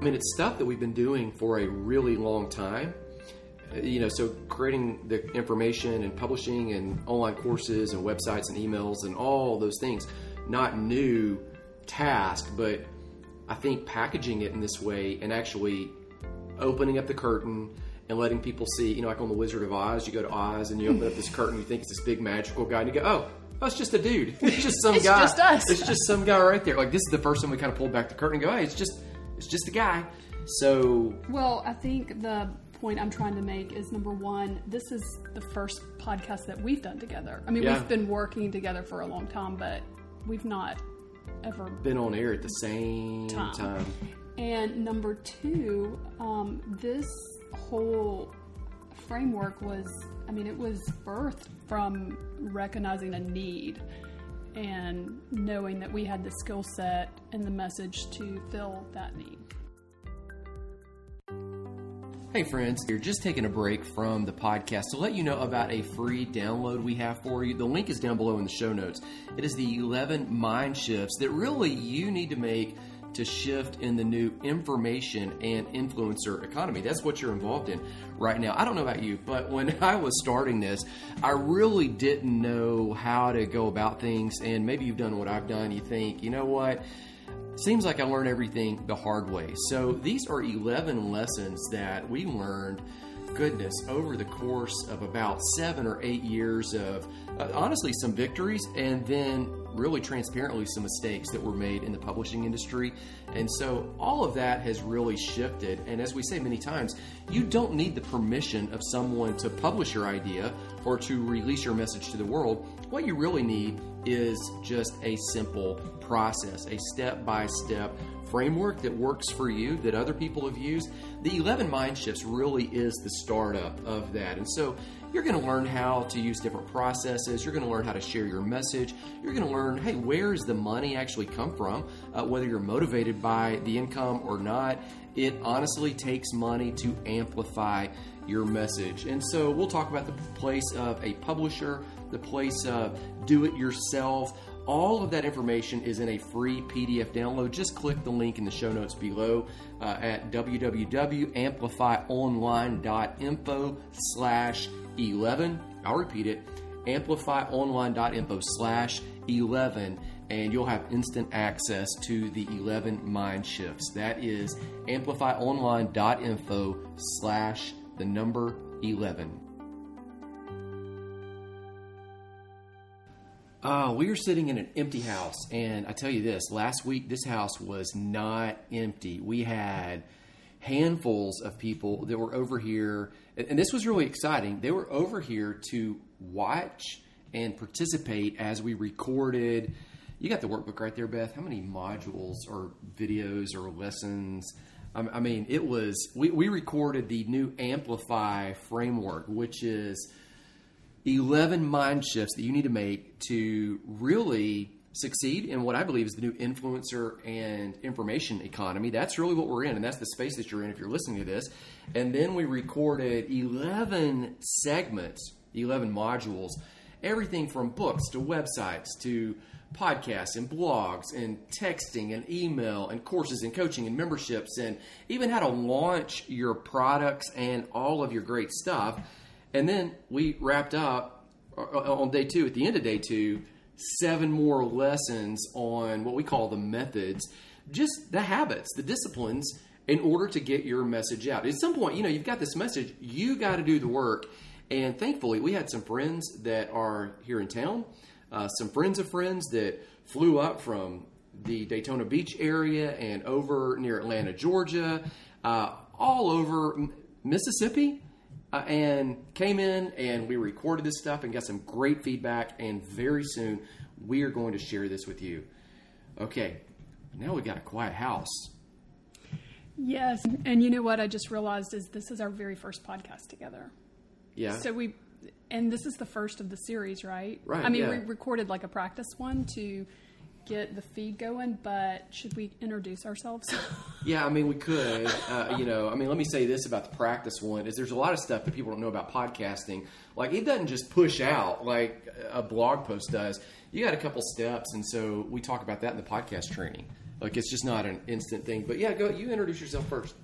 I mean, it's stuff that we've been doing for a really long time. Uh, You know, so creating the information and publishing and online courses and websites and emails and all those things, not new task, but I think packaging it in this way and actually opening up the curtain and letting people see, you know, like on the Wizard of Oz, you go to Oz and you open up this curtain, you think it's this big magical guy, and you go, oh, oh it's just a dude. It's just some It's guy. just us. It's just some guy right there. Like this is the first time we kind of pulled back the curtain and go, hey, it's just, it's just a guy. So Well, I think the point I'm trying to make is number one, this is the first podcast that we've done together. I mean, Yeah. we've been working together for a long time, but we've not ever. been on air at the same Time. time. And number two, um, this whole framework was, I mean, it was birthed from recognizing a need and knowing that we had the skill set and the message to fill that need. Hey friends, you're just taking a break from the podcast to let you know about a free download we have for you. The link is down below in the show notes. It is the 11 mind shifts that really you need to make to shift in the new information and influencer economy. That's what you're involved in right now. I don't know about you, but when I was starting this, I really didn't know how to go about things. And maybe you've done what I've done. You think, you know what? Seems like I learned everything the hard way. So these are 11 lessons that we learned, goodness, over the course of about seven or eight years of uh, honestly some victories and then really transparently some mistakes that were made in the publishing industry. And so all of that has really shifted. And as we say many times, you don't need the permission of someone to publish your idea or to release your message to the world. What you really need is just a simple process, a step by step framework that works for you that other people have used. The 11 Mind Shifts really is the startup of that. And so you're going to learn how to use different processes. You're going to learn how to share your message. You're going to learn, hey, where does the money actually come from? Uh, whether you're motivated by the income or not, it honestly takes money to amplify your message. And so we'll talk about the place of a publisher, the place of do it yourself. All of that information is in a free PDF download. Just click the link in the show notes below uh, at www.amplifyonline.info slash 11. I'll repeat it, amplifyonline.info slash 11 and you'll have instant access to the 11 mind shifts. That is amplifyonline.info slash the number 11. Uh, we were sitting in an empty house, and I tell you this last week, this house was not empty. We had handfuls of people that were over here, and this was really exciting. They were over here to watch and participate as we recorded. You got the workbook right there, Beth. How many modules or videos or lessons? I mean, it was, we, we recorded the new Amplify framework, which is 11 mind shifts that you need to make to really succeed in what I believe is the new influencer and information economy. That's really what we're in, and that's the space that you're in if you're listening to this. And then we recorded 11 segments, 11 modules, everything from books to websites to podcasts and blogs and texting and email and courses and coaching and memberships and even how to launch your products and all of your great stuff. And then we wrapped up uh, on day two, at the end of day two, seven more lessons on what we call the methods, just the habits, the disciplines in order to get your message out. At some point, you know, you've got this message, you got to do the work. And thankfully, we had some friends that are here in town, uh, some friends of friends that flew up from the Daytona Beach area and over near Atlanta, Georgia, uh, all over Mississippi uh, and came in and we recorded this stuff and got some great feedback. And very soon we are going to share this with you. Okay, now we got a quiet house. Yes, and you know what I just realized is this is our very first podcast together. Yeah. So we, and this is the first of the series, right? Right, I mean, yeah. we recorded like a practice one to get the feed going, but should we introduce ourselves? Yeah, I mean, we could. Uh, you know, I mean, let me say this about the practice one: is there's a lot of stuff that people don't know about podcasting. Like, it doesn't just push out like a blog post does. You got a couple steps, and so we talk about that in the podcast training. Like it's just not an instant thing. But yeah, go. You introduce yourself first.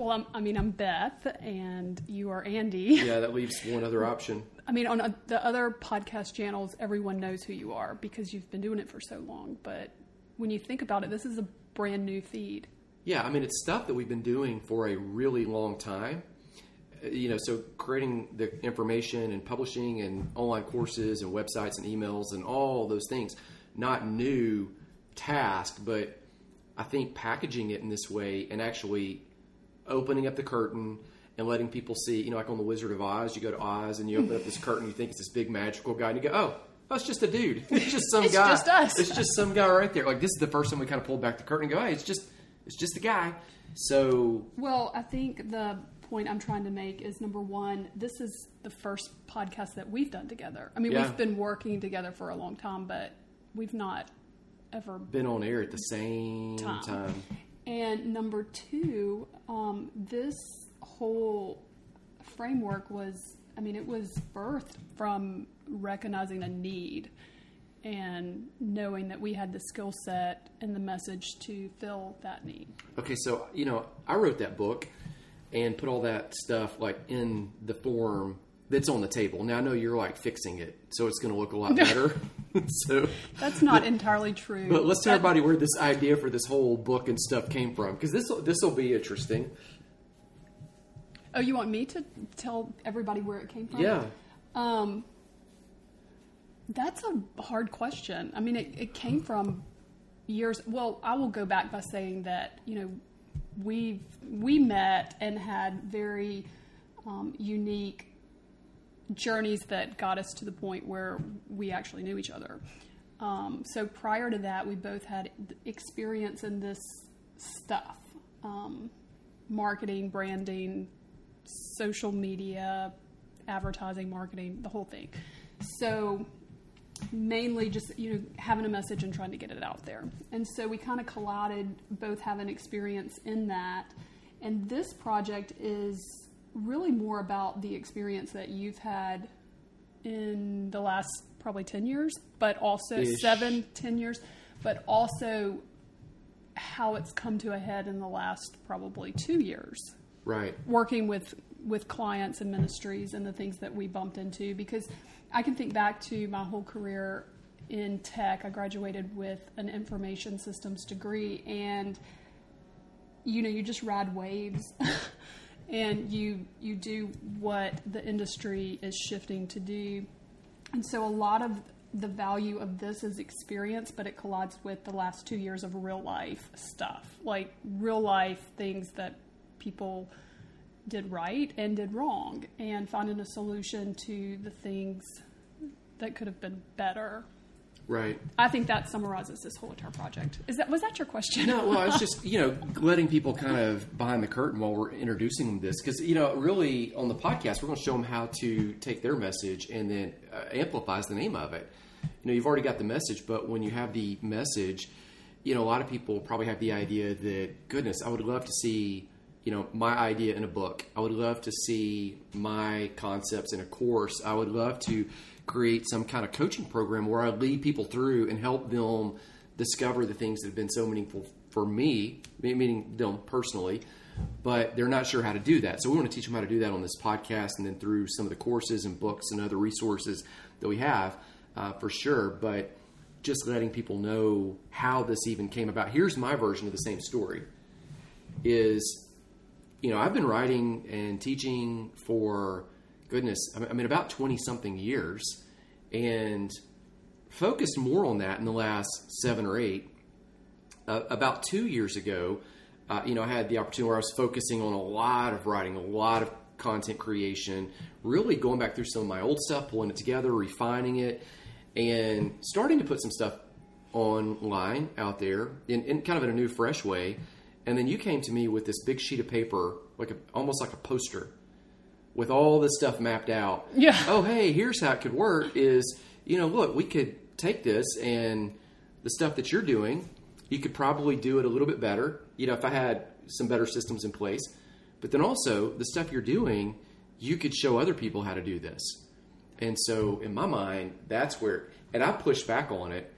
Well, I'm, I mean, I'm Beth, and you are Andy. Yeah, that leaves one other option. I mean, on uh, the other podcast channels, everyone knows who you are because you've been doing it for so long. But when you think about it, this is a brand new feed. Yeah, I mean, it's stuff that we've been doing for a really long time. Uh, You know, so creating the information and publishing and online courses and websites and emails and all those things, not new task, but I think packaging it in this way and actually opening up the curtain and letting people see, you know, like on the Wizard of Oz, you go to Oz and you open up this curtain, you think it's this big magical guy, and you go, oh, oh that's just a dude. It's just some It's guy. just us. It's just some guy right there. Like this is the first time we kind of pulled back the curtain and go, hey, it's just it's just a guy. So Well, I think the point I'm trying to make is number one, this is the first podcast that we've done together. I mean, Yeah. we've been working together for a long time, but we've not ever been on air at the same Time. time. And number two, um, this whole framework was, I mean, it was birthed from recognizing a need and knowing that we had the skill set and the message to fill that need. Okay, so you know, I wrote that book and put all that stuff like in the form that's on the table. Now I know you're like fixing it, so it's going to look a lot better. so, That's not entirely true. but let's tell That- everybody where this idea for this whole book and stuff came from because this this will be interesting. Oh, you want me to tell everybody where it came from? Yeah. Um, that's a hard question. I mean, it, it came from years. Well, I will go back by saying that you know we we met and had very um, unique journeys that got us to the point where we actually knew each other. Um, so prior to that, we both had experience in this stuff um, marketing, branding, social media, advertising, marketing, the whole thing. So mainly just you know having a message and trying to get it out there. And so we kind of collided, both having experience in that. And this project is really more about the experience that you've had in the last probably 10 years, but also Ish. seven, 10 years, but also how it's come to a head in the last probably two years Right. working with with clients and ministries and the things that we bumped into because I can think back to my whole career in tech. I graduated with an information systems degree and you know, you just ride waves and you you do what the industry is shifting to do. And so a lot of the value of this is experience, but it collides with the last two years of real life stuff, like real life things that people did right and did wrong, and finding a solution to the things that could have been better. Right. I think that summarizes this whole entire project. Is that was that your question? No, well, it's just you know letting people kind of behind the curtain while we're introducing them this because you know really on the podcast we're going to show them how to take their message and then uh, amplifies the name of it. You know, you've already got the message, but when you have the message, you know, a lot of people probably have the idea that goodness, I would love to see you know my idea in a book. I would love to see my concepts in a course. I would love to create some kind of coaching program where I lead people through and help them discover the things that have been so meaningful for me, me- meaning them personally, but they're not sure how to do that. So we want to teach them how to do that on this podcast and then through some of the courses and books and other resources that we have uh, for sure. But just letting people know how this even came about. Here's my version of the same story is you know, I've been writing and teaching for goodness, I mean, about 20 something years and focused more on that in the last seven or eight. Uh, about two years ago, uh, you know, I had the opportunity where I was focusing on a lot of writing, a lot of content creation, really going back through some of my old stuff, pulling it together, refining it, and starting to put some stuff online out there in, in kind of in a new, fresh way. And then you came to me with this big sheet of paper, like a, almost like a poster, with all this stuff mapped out. Yeah. Oh, hey, here's how it could work. Is you know, look, we could take this and the stuff that you're doing, you could probably do it a little bit better. You know, if I had some better systems in place, but then also the stuff you're doing, you could show other people how to do this. And so, in my mind, that's where, and I pushed back on it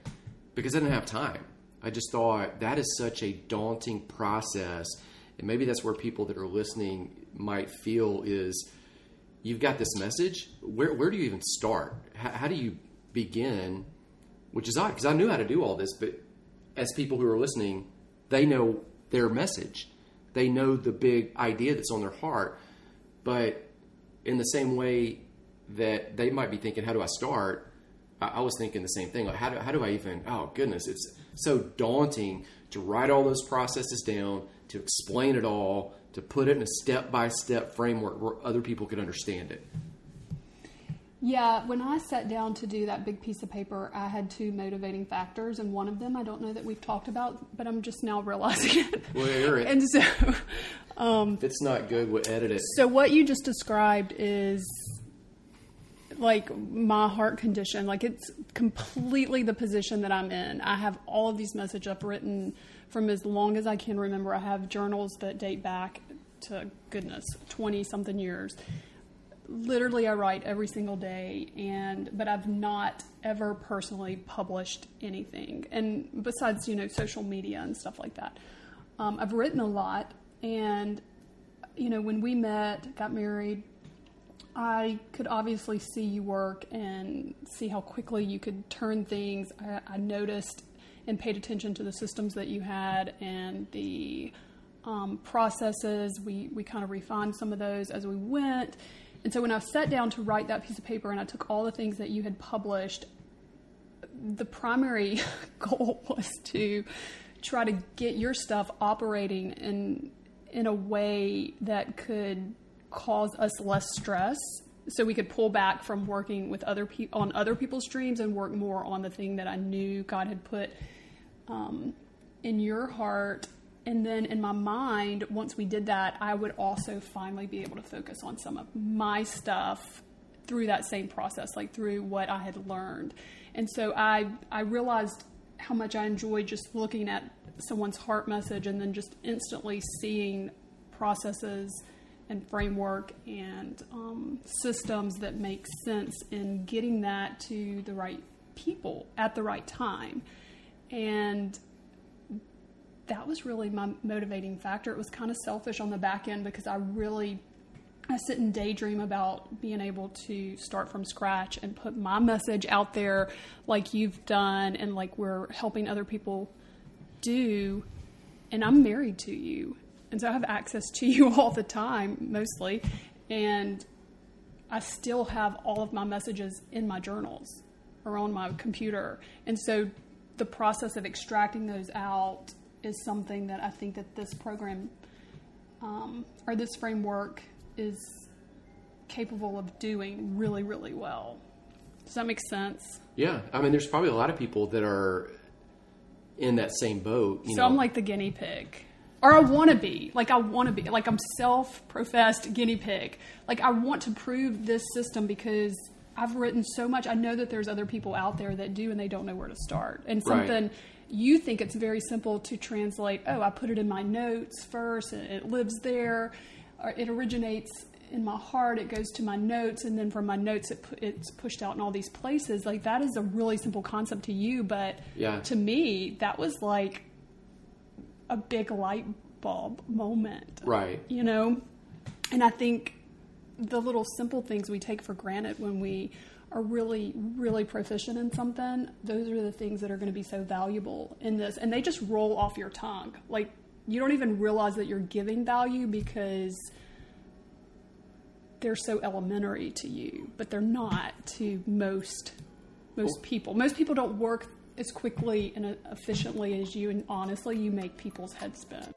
because I didn't have time. I just thought that is such a daunting process. And maybe that's where people that are listening might feel is you've got this message. Where, where do you even start? How, how do you begin? Which is odd because I knew how to do all this, but as people who are listening, they know their message. They know the big idea that's on their heart. But in the same way that they might be thinking, how do I start? I, I was thinking the same thing. Like, how do, how do I even, oh, goodness, it's so daunting to write all those processes down, to explain it all, to put it in a step by step framework where other people could understand it. Yeah, when I sat down to do that big piece of paper, I had two motivating factors, and one of them I don't know that we've talked about, but I'm just now realizing it. Well, it. And so, um, if it's not good, we'll edit it. so what you just described is like my heart condition. Like it's completely the position that I'm in. I have all of these messages I've written from as long as I can remember. I have journals that date back to goodness, 20 something years. Literally I write every single day and but I've not ever personally published anything. And besides you know social media and stuff like that. Um, I've written a lot and you know when we met got married I could obviously see you work and see how quickly you could turn things. I, I noticed and paid attention to the systems that you had and the um, processes. We, we kind of refined some of those as we went. And so when I sat down to write that piece of paper and I took all the things that you had published, the primary goal was to try to get your stuff operating in in a way that could cause us less stress. So we could pull back from working with other people on other people's dreams and work more on the thing that I knew God had put um, in your heart and then in my mind, once we did that, I would also finally be able to focus on some of my stuff through that same process, like through what I had learned. And so I I realized how much I enjoyed just looking at someone's heart message and then just instantly seeing processes and framework and um, systems that make sense in getting that to the right people at the right time. And that was really my motivating factor. It was kind of selfish on the back end because I really I sit and daydream about being able to start from scratch and put my message out there like you've done and like we're helping other people do. And I'm married to you. And so I have access to you all the time, mostly. And I still have all of my messages in my journals or on my computer. And so the process of extracting those out is something that I think that this program um, or this framework is capable of doing really, really well. Does that make sense? Yeah, I mean, there's probably a lot of people that are in that same boat. so know. I'm like the guinea pig. Or I want to be. Like, I want to be. Like, I'm self professed guinea pig. Like, I want to prove this system because I've written so much. I know that there's other people out there that do and they don't know where to start. And something Right. You think it's very simple to translate, oh, I put it in my notes first and it lives there. Or it originates in my heart, it goes to my notes, and then from my notes, it, it's pushed out in all these places. Like, that is a really simple concept to you, but Yeah. to me, that was like a big light bulb moment right. you know and i think the little simple things we take for granted when we are really really proficient in something those are the things that are going to be so valuable in this. And they just roll off your tongue. Like you don't even realize that you're giving value because they're so elementary to you but they're not to most most people. Most people don't work as quickly and efficiently as you and honestly you make people's heads spin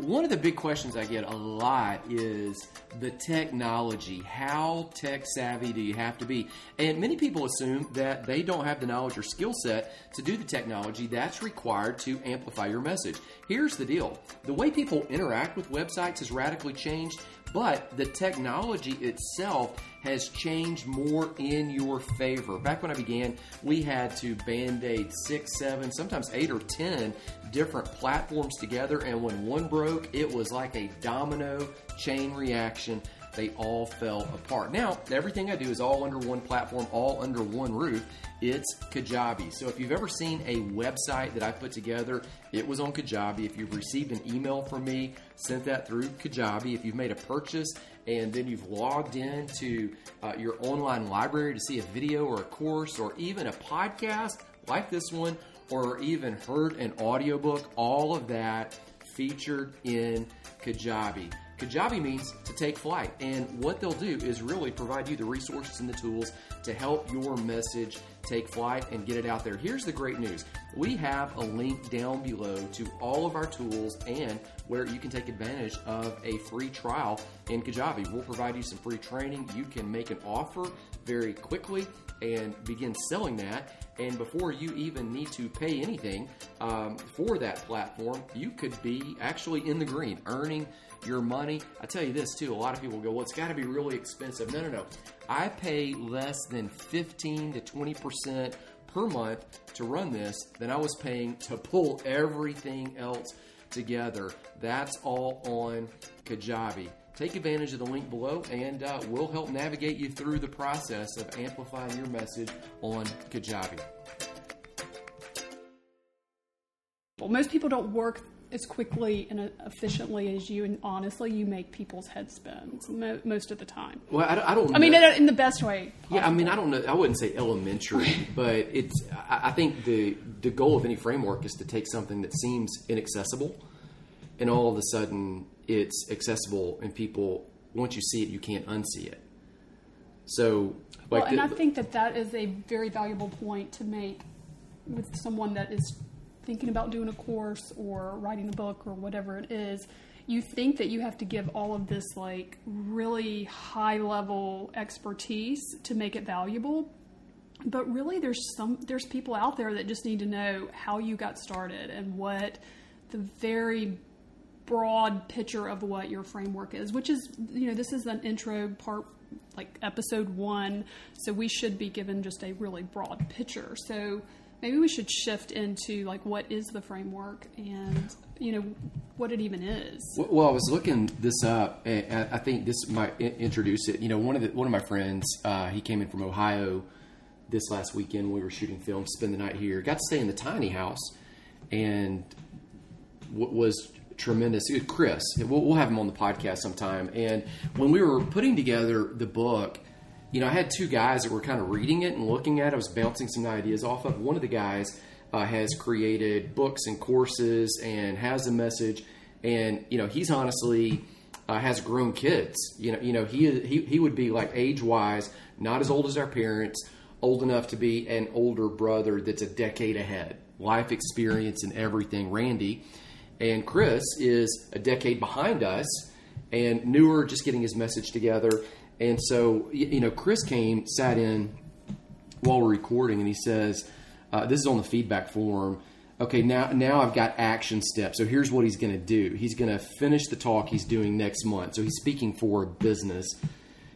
One of the big questions I get a lot is the technology. How tech savvy do you have to be? And many people assume that they don't have the knowledge or skill set to do the technology that's required to amplify your message. Here's the deal the way people interact with websites has radically changed, but the technology itself has changed more in your favor. Back when I began, we had to band aid six, seven, sometimes eight or ten different platforms together, and when one broke, it was like a domino chain reaction. They all fell apart. Now, everything I do is all under one platform, all under one roof. It's Kajabi. So if you've ever seen a website that I put together, it was on Kajabi. If you've received an email from me, sent that through Kajabi. If you've made a purchase and then you've logged into uh, your online library to see a video or a course or even a podcast like this one, or even heard an audiobook, all of that featured in Kajabi. Kajabi means to take flight, and what they'll do is really provide you the resources and the tools to help your message take flight and get it out there. Here's the great news we have a link down below to all of our tools and where you can take advantage of a free trial in Kajabi. We'll provide you some free training. You can make an offer very quickly and begin selling that. And before you even need to pay anything um, for that platform, you could be actually in the green, earning your money. I tell you this too, a lot of people go, well, it's got to be really expensive. No, no, no. I pay less than 15 to 20% per month to run this than I was paying to pull everything else together. That's all on Kajabi. Take advantage of the link below, and uh, we'll help navigate you through the process of amplifying your message on Kajabi. Well, most people don't work as quickly and uh, efficiently as you, and honestly, you make people's heads spin mo- most of the time. Well, I, don't- I don't. I mean, in, in the best way. Yeah, I mean, I don't know. I wouldn't say elementary, but it's. I, I think the the goal of any framework is to take something that seems inaccessible, and all of a sudden it's accessible, and people once you see it, you can't unsee it. So, like, well, and the- I think that that is a very valuable point to make with someone that is thinking about doing a course or writing a book or whatever it is. You think that you have to give all of this like really high level expertise to make it valuable, but really there's some there's people out there that just need to know how you got started and what the very broad picture of what your framework is which is you know this is an intro part like episode one so we should be given just a really broad picture so maybe we should shift into like what is the framework and you know what it even is Well, I was looking this up, and I think this might introduce it. You know, one of the one of my friends, uh, he came in from Ohio this last weekend. We were shooting film, spend the night here. Got to stay in the tiny house, and what was tremendous. Chris, we'll, we'll have him on the podcast sometime. And when we were putting together the book, you know, I had two guys that were kind of reading it and looking at it. I was bouncing some ideas off of. One of the guys uh, has created books and courses and has a message, and you know, he's honestly uh, has grown kids. You know, you know, he he he would be like age wise, not as old as our parents, old enough to be an older brother that's a decade ahead, life experience and everything. Randy and Chris is a decade behind us and newer, just getting his message together. And so, you know, Chris came, sat in while we're recording, and he says, uh, "This is on the feedback form." Okay, now now I've got action steps. So here's what he's going to do. He's going to finish the talk he's doing next month. So he's speaking for a business.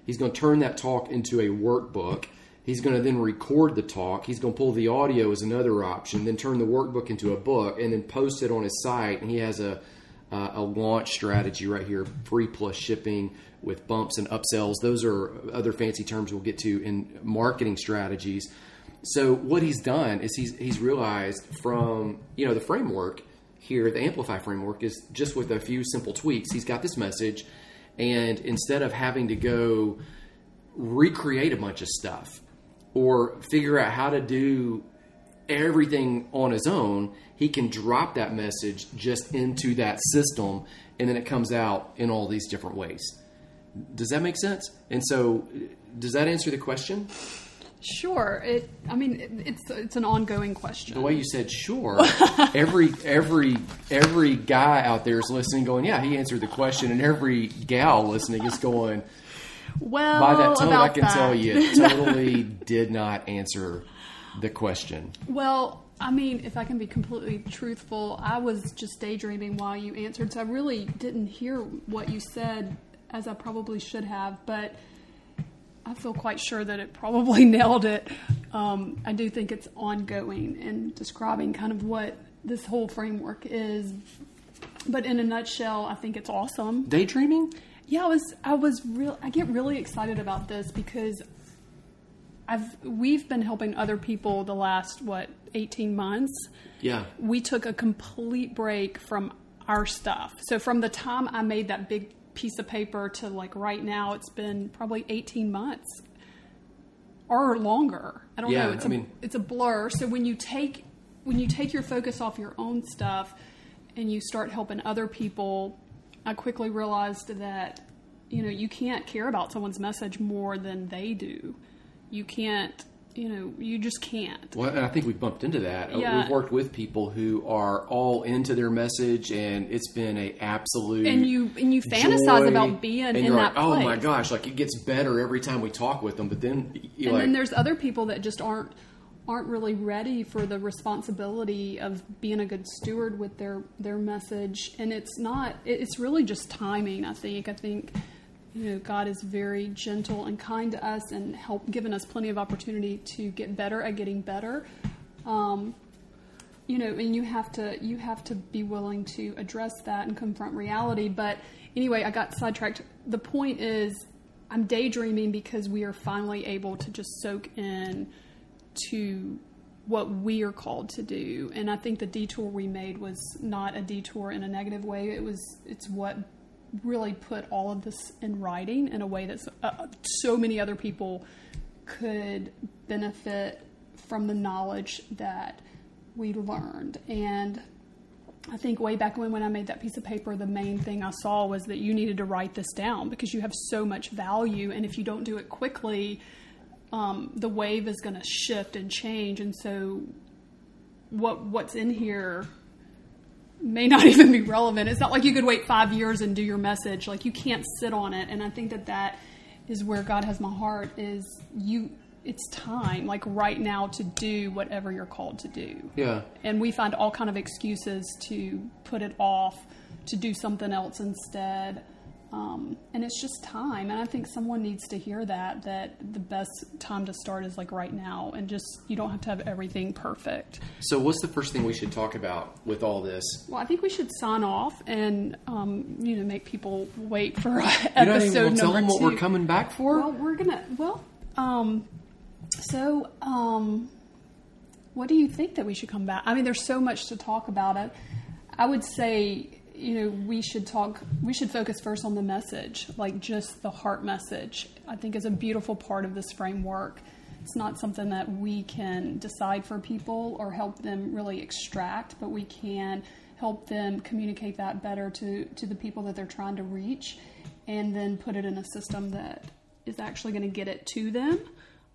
He's going to turn that talk into a workbook. He's going to then record the talk. He's going to pull the audio as another option, then turn the workbook into a book, and then post it on his site. And he has a uh, a launch strategy right here, free plus shipping with bumps and upsells. Those are other fancy terms we'll get to in marketing strategies. So what he's done is he's he's realized from you know the framework here, the Amplify framework is just with a few simple tweaks. He's got this message, and instead of having to go recreate a bunch of stuff or figure out how to do everything on his own, he can drop that message just into that system and then it comes out in all these different ways. Does that make sense? And so, does that answer the question? sure it i mean it, it's it's an ongoing question The way you said sure, every every every guy out there is listening, going, "Yeah, he answered the question," and every gal listening is going, well "By that tone, I can that. tell you, it totally did not answer the question." Well, I mean, if I can be completely truthful, I was just daydreaming while you answered, so I really didn't hear what you said as I probably should have, but I feel quite sure that it probably nailed it. Um, I do think it's ongoing and describing kind of what this whole framework is. But in a nutshell, I think it's awesome. Daydreaming? Yeah, I was I was real I get really excited about this because I've we've been helping other people the last what 18 months. Yeah. We took a complete break from our stuff. So from the time I made that big piece of paper to like right now it's been probably 18 months or longer. I don't Yeah, know. It's I a mean- it's a blur. So when you take when you take your focus off your own stuff and you start helping other people, I quickly realized that you know you can't care about someone's message more than they do. You can't. You know, you just can't. Well, and I think we've bumped into that. Uh, Yeah. We've worked with people who are all into their message, and it's been a absolute. And you and you fantasize about being and in you're that like, place. Oh my gosh! Like it gets better every time we talk with them, but then and like, then there's other people that just aren't aren't really ready for the responsibility of being a good steward with their their message and it's not it's really just timing i think i think you know god is very gentle and kind to us and help given us plenty of opportunity to get better at getting better. Um, you know and you have to you have to be willing to address that and confront reality. But anyway i got sidetracked. The point is i'm daydreaming because we are finally able to just soak in to what we are called to do. And i think the detour we made was not a detour in a negative way. It was it's what really put all of this in writing in a way that uh, so many other people could benefit from the knowledge that we learned and I think way back when, when I made that piece of paper, the main thing I saw was that you needed to write this down because you have so much value, and if you don't do it quickly, um, the wave is going to shift and change. And so, what what's in here may not even be relevant. It's not like you could wait five years and do your message. Like you can't sit on it. And I think that that is where God has my heart. Is you? It's time, like right now, to do whatever you're called to do yeah, and we find all kind of excuses to put it off to do something else instead um, and it's just time and i think someone needs to hear that that the best time to start is like right now and just you don't have to have everything perfect So, what's the first thing we should talk about with all this? well i think we should sign off and um, you know make people wait for You episode want tell number them what two. we're coming back for? Well, we're gonna. Well, um, so um, what do you think that we should come back? I mean, there's so much to talk about. It. I would say, you know, we should talk. We should focus first on the message, like just the heart message. I think is a beautiful part of this framework. It's not something that we can decide for people or help them really extract, but we can help them communicate that better to, to the people that they're trying to reach and then put it in a system that is actually going to get it to them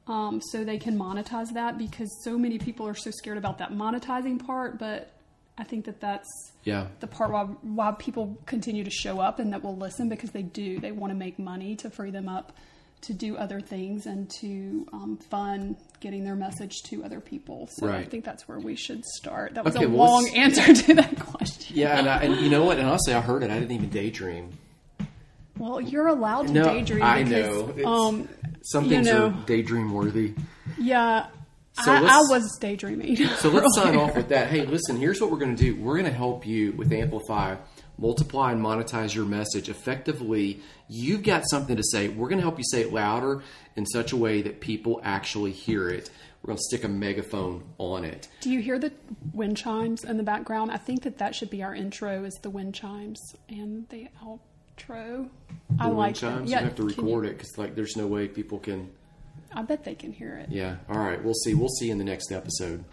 um, so they can monetize that because so many people are so scared about that monetizing part but i think that that's yeah. the part why, why people continue to show up and that will listen because they do they want to make money to free them up to do other things and to um, fund getting their message to other people so i think that's where we should start that was Okay, a well, long answer to that question Yeah, and, I, and you know what? And honestly, I heard it. I didn't even daydream. well you're allowed to No, daydream I because know. Um, Some you things know, are daydream worthy. Yeah, So I, I was daydreaming. So let's sign off with that. Hey, listen, here's what we're going to do. We're going to help you with Amplify, multiply and monetize your message effectively. You've got something to say. We're going to help you say it louder in such a way that people actually hear it. We're going to stick a megaphone on it. Do you hear the wind chimes in the background? I think that that should be our intro, is the wind chimes and the outro. I The wind like chimes. It. Yeah, you have to record you- it because like there's no way people can. I bet they can hear it. Yeah. All right. We'll see. We'll see in the next episode.